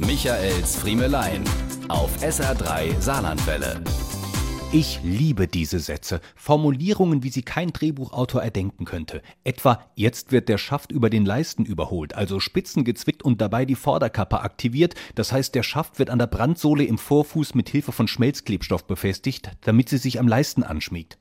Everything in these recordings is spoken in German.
Michaels Friemelein auf SR3 Saarlandwelle. Ich liebe diese Sätze, Formulierungen, wie sie kein Drehbuchautor erdenken könnte. Etwa, jetzt wird der Schaft über den Leisten überholt, also Spitzen gezwickt und dabei die Vorderkappe aktiviert. Das heißt, der Schaft wird an der Brandsohle im Vorfuß mit Hilfe von Schmelzklebstoff befestigt, damit sie sich am Leisten anschmiegt.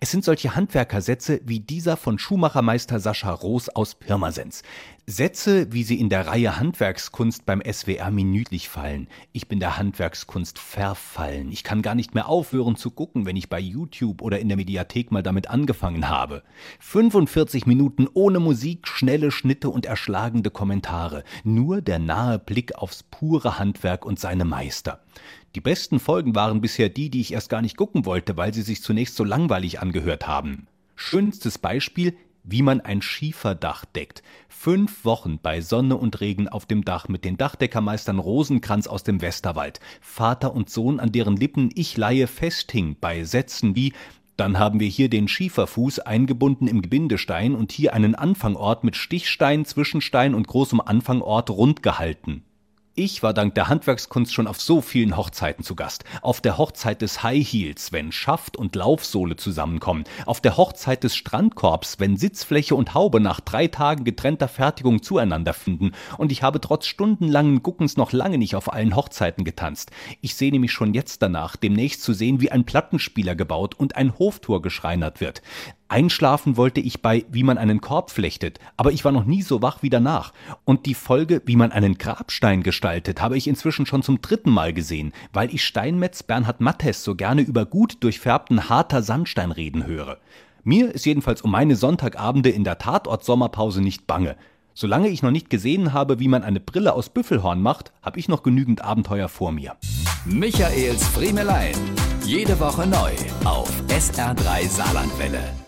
Es sind solche Handwerkersätze wie dieser von Schuhmachermeister Sascha Roos aus Pirmasens. Sätze, wie sie in der Reihe Handwerkskunst beim SWR minütlich fallen. Ich bin der Handwerkskunst verfallen. Ich kann gar nicht mehr aufhören zu gucken, wenn ich bei YouTube oder in der Mediathek mal damit angefangen habe. 45 Minuten ohne Musik, schnelle Schnitte und erschlagende Kommentare. Nur der nahe Blick aufs pure Handwerk und seine Meister. Die besten Folgen waren bisher die, die ich erst gar nicht gucken wollte, weil sie sich zunächst so langweilig angehört haben. Schönstes Beispiel wie man ein Schieferdach deckt. Fünf Wochen bei Sonne und Regen auf dem Dach mit den Dachdeckermeistern Rosenkranz aus dem Westerwald, Vater und Sohn, an deren Lippen ich Laie festhing, bei Sätzen wie dann haben wir hier den Schieferfuß eingebunden im Gebindestein und hier einen Anfangort mit Stichstein, Zwischenstein und großem Anfangort rund gehalten. Ich war dank der Handwerkskunst schon auf so vielen Hochzeiten zu Gast. Auf der Hochzeit des High Heels, wenn Schaft und Laufsohle zusammenkommen. Auf der Hochzeit des Strandkorbs, wenn Sitzfläche und Haube nach drei Tagen getrennter Fertigung zueinander finden. Und ich habe trotz stundenlangen Guckens noch lange nicht auf allen Hochzeiten getanzt. Ich sehne mich schon jetzt danach, demnächst zu sehen, wie ein Plattenspieler gebaut und ein Hoftor geschreinert wird. Einschlafen wollte ich bei Wie man einen Korb flechtet, aber ich war noch nie so wach wie danach. Und die Folge Wie man einen Grabstein gestaltet, habe ich inzwischen schon zum dritten Mal gesehen, weil ich Steinmetz Bernhard Mattes so gerne über gut durchfärbten harter Sandstein reden höre. Mir ist jedenfalls um meine Sonntagabende in der Tatort-Sommerpause nicht bange. Solange ich noch nicht gesehen habe, wie man eine Brille aus Büffelhorn macht, habe ich noch genügend Abenteuer vor mir. Michaels Friemelein. Jede Woche neu auf SR3 Saarlandwelle.